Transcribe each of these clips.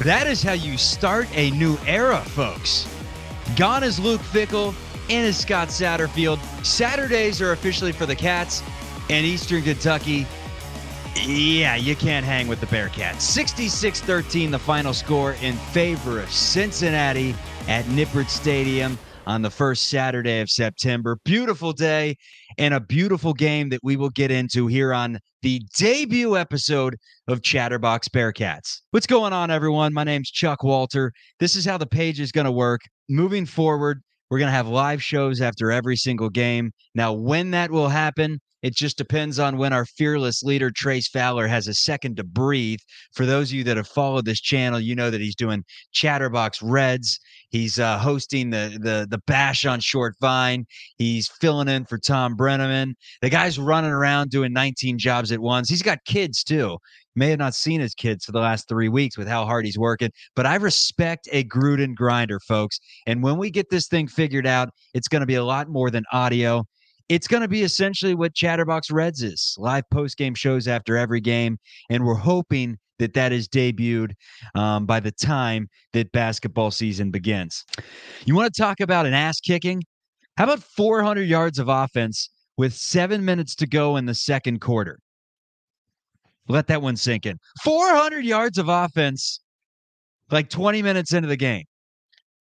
That is how you start a new era, folks. Gone is Luke Fickell and is Scott Satterfield. Saturdays are officially for the Cats and Eastern Kentucky. Yeah, you can't hang with the Bearcats. 66 13, the final score in favor of Cincinnati at Nippert Stadium on the first Saturday of September. Beautiful day and a beautiful game that we will get into here on the debut episode of Chatterbox Bearcats. What's going on, everyone? My name's Chuck Walter. This is how the page is going to work. Moving forward, we're going to have live shows after every single game. Now, when that will happen, it just depends on when our fearless leader, Trace Fowler, has a second to breathe. For those of you that have followed this channel, you know that he's doing Chatterbox Reds. He's uh, hosting the, the the bash on Short Vine. He's filling in for Tom Brennaman. The guy's running around doing 19 jobs at once. He's got kids too. May have not seen his kids for the last three weeks with how hard he's working, but I respect a Gruden grinder, folks. And when we get this thing figured out, it's going to be a lot more than audio it's going to be essentially what Chatterbox Reds is live post game shows after every game. And we're hoping that that is debuted um, by the time that basketball season begins. You want to talk about an ass kicking? How about 400 yards of offense with seven minutes to go in the second quarter? Let that one sink in. 400 yards of offense, like 20 minutes into the game.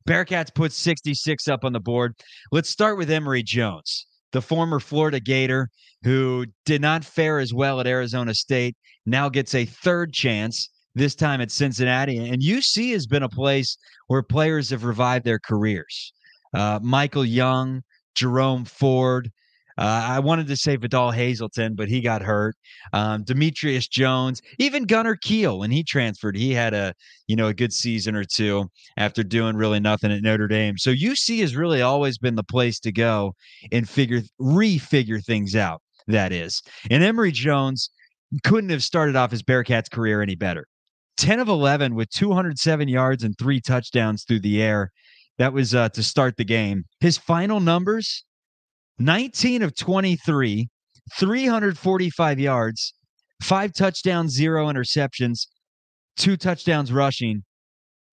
Bearcats put 66 up on the board. Let's start with Emory Jones the former Florida Gator who did not fare as well at Arizona State, now gets a third chance, this time at Cincinnati. And UC has been a place where players have revived their careers. Uh, Michael Young, Jerome Ford, uh, I wanted to say Vidal Hazelton, but he got hurt. Um, Demetrius Jones, even Gunner Kiel when he transferred, he had a you know a good season or two after doing really nothing at Notre Dame. So UC has really always been the place to go and figure refigure things out. That is, and Emory Jones couldn't have started off his Bearcats career any better. 10 of 11 with 207 yards and three touchdowns through the air. That was uh, to start the game. His final numbers 19 of 23, 345 yards, five touchdowns, zero interceptions, two touchdowns rushing,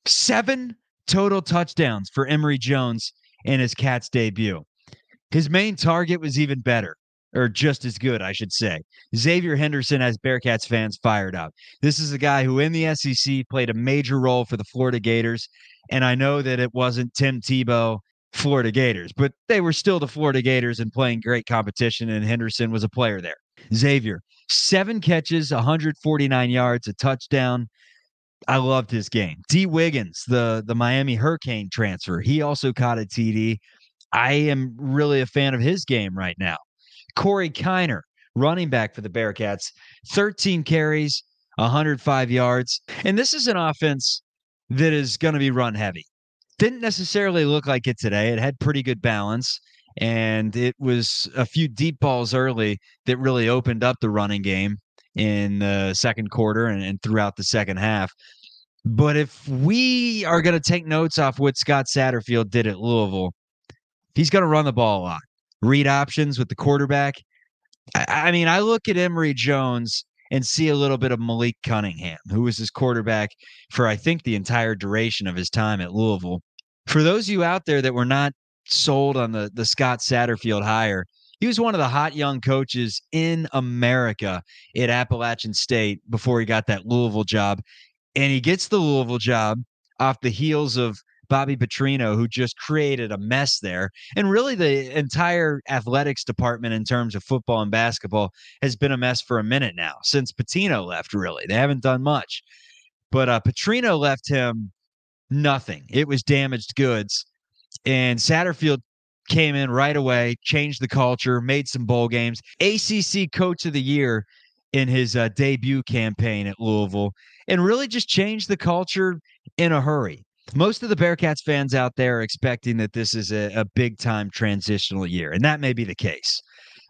seven total touchdowns for Emory Jones in his Cats debut. His main target was even better, or just as good, I should say. Xavier Henderson has Bearcats fans fired up. This is a guy who in the SEC played a major role for the Florida Gators. And I know that it wasn't Tim Tebow Florida Gators, but they were still the Florida Gators and playing great competition. And Henderson was a player there. Xavier, seven catches, 149 yards, a touchdown. I loved his game. Dee Wiggins, the the Miami Hurricane transfer, he also caught a TD. I am really a fan of his game right now. Corey Kiner, running back for the Bearcats, 13 carries, 105 yards. And this is an offense that is going to be run heavy didn't necessarily look like it today. It had pretty good balance, and it was a few deep balls early that really opened up the running game in the second quarter and, and throughout the second half. But if we are going to take notes off what Scott Satterfield did at Louisville, he's going to run the ball a lot, read options with the quarterback. I, I mean, I look at Emory Jones and see a little bit of Malik Cunningham, who was his quarterback for, I think, the entire duration of his time at Louisville. For those of you out there that were not sold on the, the Scott Satterfield hire, he was one of the hot young coaches in America at Appalachian State before he got that Louisville job. And he gets the Louisville job off the heels of Bobby Petrino, who just created a mess there. And really, the entire athletics department in terms of football and basketball has been a mess for a minute now since Pitino left, really. They haven't done much. But uh, Petrino left him nothing. It was damaged goods. And Satterfield came in right away, changed the culture, made some bowl games. ACC Coach of the Year in his uh, debut campaign at Louisville, and really just changed the culture in a hurry most of the Bearcats fans out there are expecting that this is a, a big time transitional year, and that may be the case.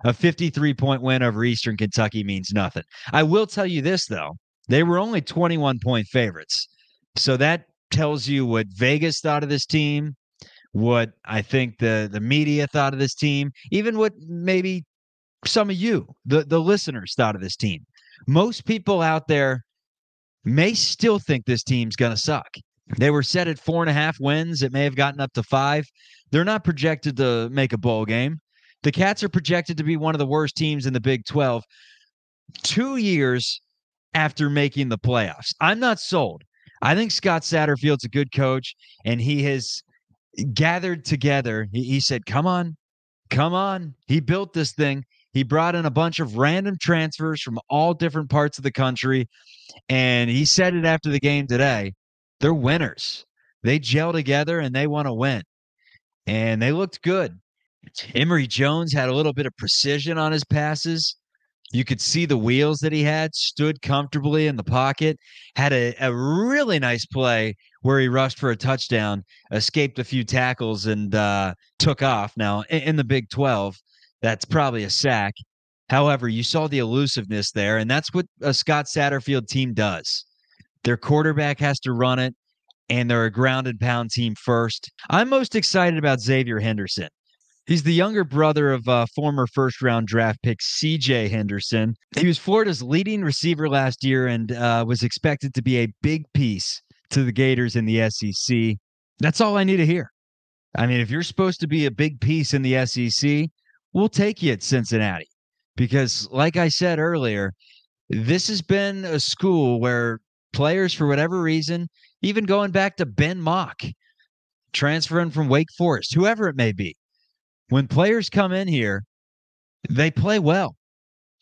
A 53 point win over Eastern Kentucky means nothing. I will tell you this, though they were only 21 point favorites. So that tells you what Vegas thought of this team, what I think the, the media thought of this team, even what maybe some of you, the, the listeners, thought of this team. Most people out there may still think this team's going to suck. They were set at four and a half wins. It may have gotten up to five. They're not projected to make a bowl game. The Cats are projected to be one of the worst teams in the Big 12 two years after making the playoffs. I'm not sold. I think Scott Satterfield's a good coach, and he has gathered together. He, he said, Come on, come on. He built this thing. He brought in a bunch of random transfers from all different parts of the country. And he said it after the game today. They're winners. They gel together and they want to win. And they looked good. Emory Jones had a little bit of precision on his passes. You could see the wheels that he had, stood comfortably in the pocket, had a, a really nice play where he rushed for a touchdown, escaped a few tackles, and uh, took off. Now, in, in the Big 12, that's probably a sack. However, you saw the elusiveness there, and that's what a Scott Satterfield team does. Their quarterback has to run it, and they're a grounded pound team first. I'm most excited about Xavier Henderson. He's the younger brother of uh, former first round draft pick CJ Henderson. He was Florida's leading receiver last year and uh, was expected to be a big piece to the Gators in the SEC. That's all I need to hear. I mean, if you're supposed to be a big piece in the SEC, we'll take you at Cincinnati. Because, like I said earlier, this has been a school where players, for whatever reason, even going back to Ben Mauk, transferring from Wake Forest, whoever it may be, when players come in here, they play well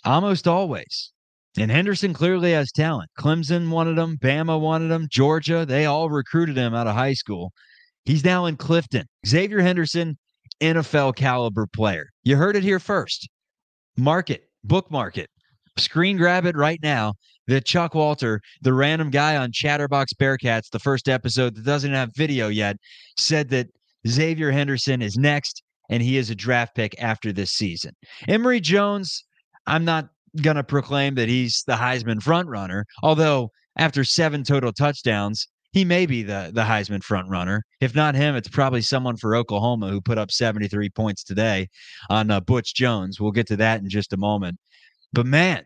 almost always. And Henderson clearly has talent. Clemson wanted him, Bama wanted him, Georgia, they all recruited him out of high school. He's now in Clifton. Xavier Henderson, NFL caliber player. You heard it here first. Mark it, bookmark it, screen grab it right now that Chuck Walter, the random guy on Chatterbox Bearcats, the first episode that doesn't have video yet, said that Xavier Henderson is next and he is a draft pick after this season. Emory Jones, I'm not going to proclaim that he's the Heisman frontrunner, although after seven total touchdowns, he may be the the Heisman frontrunner. If not him, it's probably someone for Oklahoma who put up 73 points today on uh, Butch Jones. We'll get to that in just a moment. But man,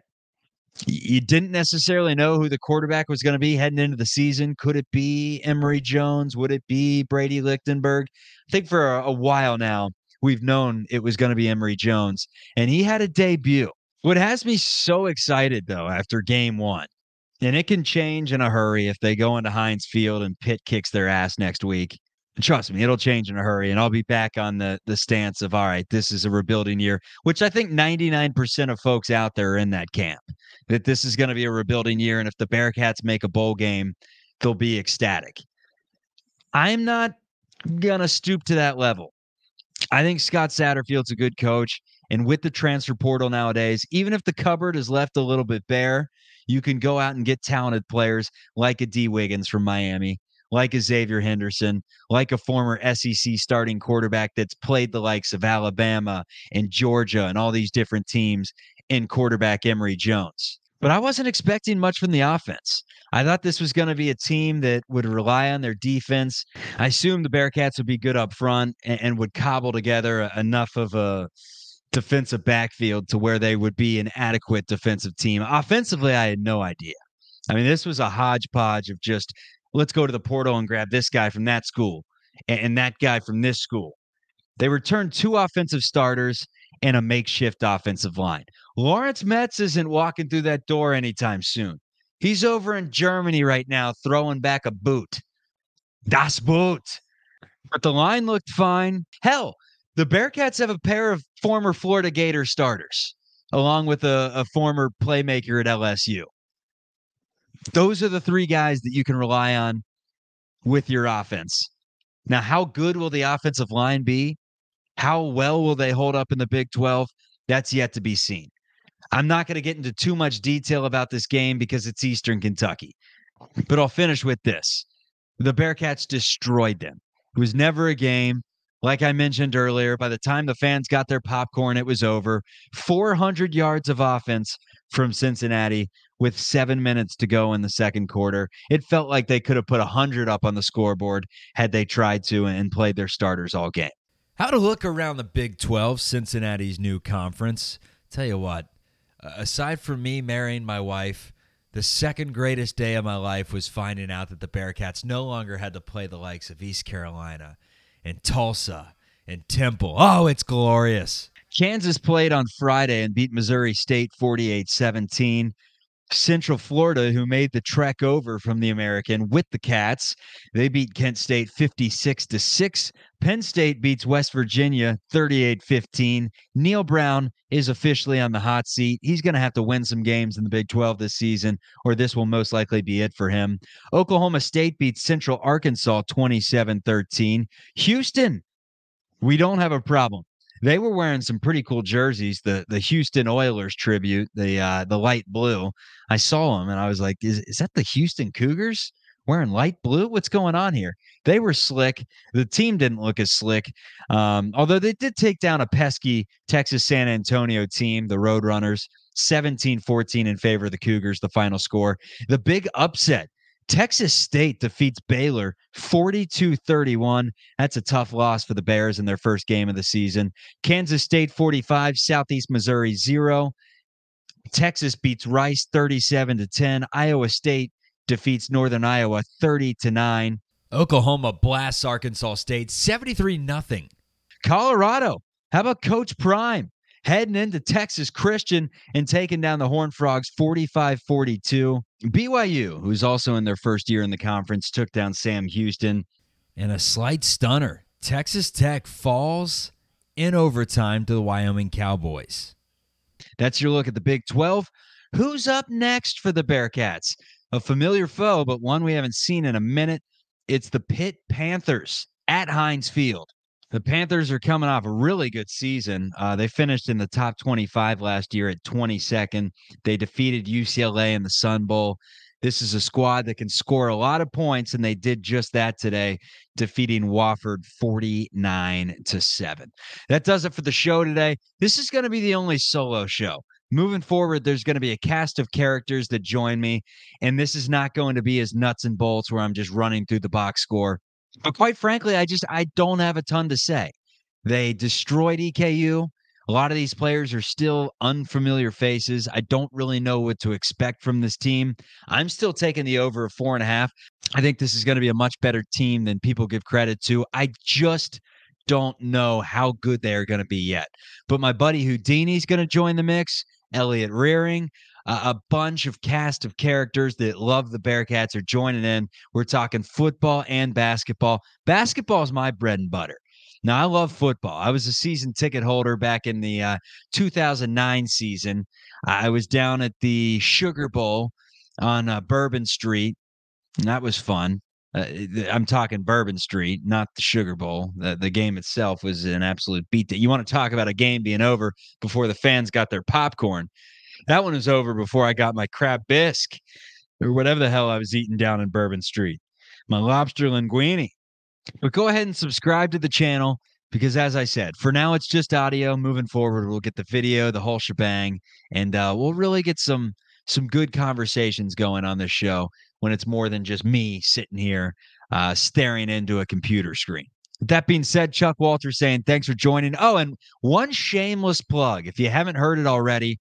you didn't necessarily know who the quarterback was going to be heading into the season. Could it be Emory Jones? Would it be Brady Lichtenberg? I think for a, a while now, we've known it was going to be Emory Jones, and he had a debut. What has me so excited, though, after game one, and it can change in a hurry if they go into Heinz Field and Pitt kicks their ass next week. Trust me, it'll change in a hurry, and I'll be back on the the stance of all right, this is a rebuilding year, which I think 99% of folks out there are in that camp that this is going to be a rebuilding year, and if the Bearcats make a bowl game, they'll be ecstatic. I'm not gonna stoop to that level. I think Scott Satterfield's a good coach. And with the transfer portal nowadays, even if the cupboard is left a little bit bare, you can go out and get talented players like a Dee Wiggins from Miami, like a Xavier Henderson, like a former SEC starting quarterback that's played the likes of Alabama and Georgia and all these different teams in quarterback Emory Jones. But I wasn't expecting much from the offense. I thought this was going to be a team that would rely on their defense. I assumed the Bearcats would be good up front and, and would cobble together enough of a defensive backfield to where they would be an adequate defensive team. Offensively, I had no idea. I mean, this was a hodgepodge of just let's go to the portal and grab this guy from that school and, and that guy from this school. They returned two offensive starters and a makeshift offensive line. Lorenz Metz isn't walking through that door anytime soon. He's over in Germany right now throwing back a boot. Das Boot. But the line looked fine. Hell, the Bearcats have a pair of former Florida Gator starters, along with a, a former playmaker at LSU. Those are the three guys that you can rely on with your offense. Now, how good will the offensive line be? How well will they hold up in the Big 12? That's yet to be seen. I'm not going to get into too much detail about this game because it's Eastern Kentucky. But I'll finish with this. The Bearcats destroyed them. It was never a game. Like I mentioned earlier, by the time the fans got their popcorn, it was over. 400 yards of offense from Cincinnati with seven minutes to go in the second quarter. It felt like they could have put 100 up on the scoreboard had they tried to and played their starters all game. How to look around the Big 12, Cincinnati's new conference. Tell you what, aside from me marrying my wife, The second greatest day of my life was finding out that the Bearcats no longer had to play the likes of East Carolina and Tulsa and Temple. Oh, it's glorious. Kansas played on Friday and beat Missouri State 48 17. Central Florida, who made the trek over from the American with the Cats, they beat Kent State 56 to 6. Penn State beats West Virginia 38 15. Neal Brown is officially on the hot seat. He's going to have to win some games in the Big 12 this season, or this will most likely be it for him. Oklahoma State beats Central Arkansas 27 13. Houston, we don't have a problem they were wearing some pretty cool jerseys. The the Houston Oilers tribute, the uh, the light blue. I saw them and I was like, is is that the Houston Cougars wearing light blue? What's going on here? They were slick. The team didn't look as slick, um, although they did take down a pesky Texas San Antonio team, the Roadrunners. 17 14 in favor of the Cougars, the final score. The big upset Texas State defeats Baylor 42 31. That's a tough loss for the Bears in their first game of the season. Kansas State 45, Southeast Missouri 0. Texas beats Rice 37 to 10. Iowa State defeats Northern Iowa 30 to 9. Oklahoma blasts Arkansas State 73 0. Colorado, how about Coach Prime? Heading into Texas Christian and taking down the Horned Frogs 45 42. BYU, who's also in their first year in the conference, took down Sam Houston. And a slight stunner Texas Tech falls in overtime to the Wyoming Cowboys. That's your look at the Big 12. Who's up next for the Bearcats? A familiar foe, but one we haven't seen in a minute. It's the Pitt Panthers at Heinz Field. The Panthers are coming off a really good season. Uh, they finished in the top 25 last year at 22nd. They defeated UCLA in the Sun Bowl. This is a squad that can score a lot of points, and they did just that today, defeating Wofford 49 to 7. That does it for the show today. This is going to be the only solo show. Moving forward, there's going to be a cast of characters that join me, and this is not going to be as nuts and bolts where I'm just running through the box score. But quite frankly, I just I don't have a ton to say. They destroyed EKU. A lot of these players are still unfamiliar faces. I don't really know what to expect from this team. I'm still taking the over of four and a half. I think this is going to be a much better team than people give credit to. I just don't know how good they are going to be yet. But my buddy Houdini's going to join the mix. Elliot Rearing a bunch of cast of characters that love the Bearcats are joining in. We're talking football and basketball. Basketball is my bread and butter. Now, I love football. I was a season ticket holder back in the uh, 2009 season. I was down at the Sugar Bowl on uh, Bourbon Street. And that was fun. Uh, I'm talking Bourbon Street, not the Sugar Bowl. The, the game itself was an absolute beat. That you want to talk about a game being over before the fans got their popcorn? That one was over before I got my crab bisque or whatever the hell I was eating down in Bourbon Street, my lobster linguine. But go ahead and subscribe to the channel because, as I said, for now it's just audio. Moving forward, we'll get the video, the whole shebang, and uh, we'll really get some some good conversations going on this show when it's more than just me sitting here uh, staring into a computer screen. that being said, Chuck Walter saying thanks for joining. Oh, and one shameless plug if you haven't heard it already,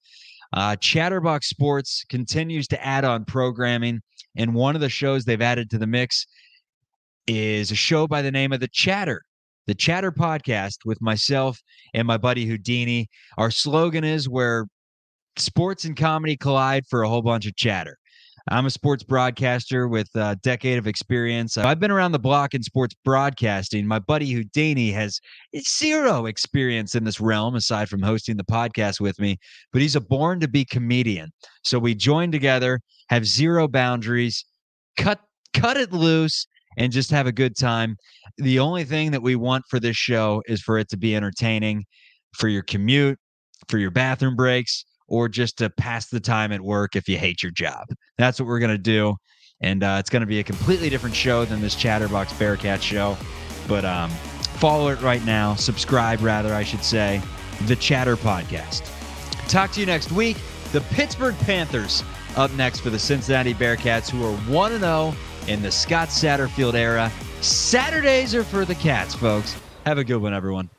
uh, Chatterbox Sports continues to add on programming, and one of the shows they've added to the mix is a show by the name of The Chatter, the Chatter podcast with myself and my buddy Houdini. Our slogan is where sports and comedy collide for a whole bunch of chatter. I'm a sports broadcaster with a decade of experience. Uh, I've been around the block in sports broadcasting. My buddy Houdini has zero experience in this realm aside from hosting the podcast with me, but he's a born to be comedian. So we join together, have zero boundaries, cut cut it loose and just have a good time. The only thing that we want for this show is for it to be entertaining for your commute, for your bathroom breaks, or just to pass the time at work if you hate your job. That's what we're going to do. And uh, it's going to be a completely different show than this Chatterbox Bearcat show. But um, follow it right now. Subscribe, rather, I should say. The Chatter Podcast. Talk to you next week. The Pittsburgh Panthers up next for the Cincinnati Bearcats, who are 1 0 in the Scott Satterfield era. Saturdays are for the Cats, folks. Have a good one, everyone.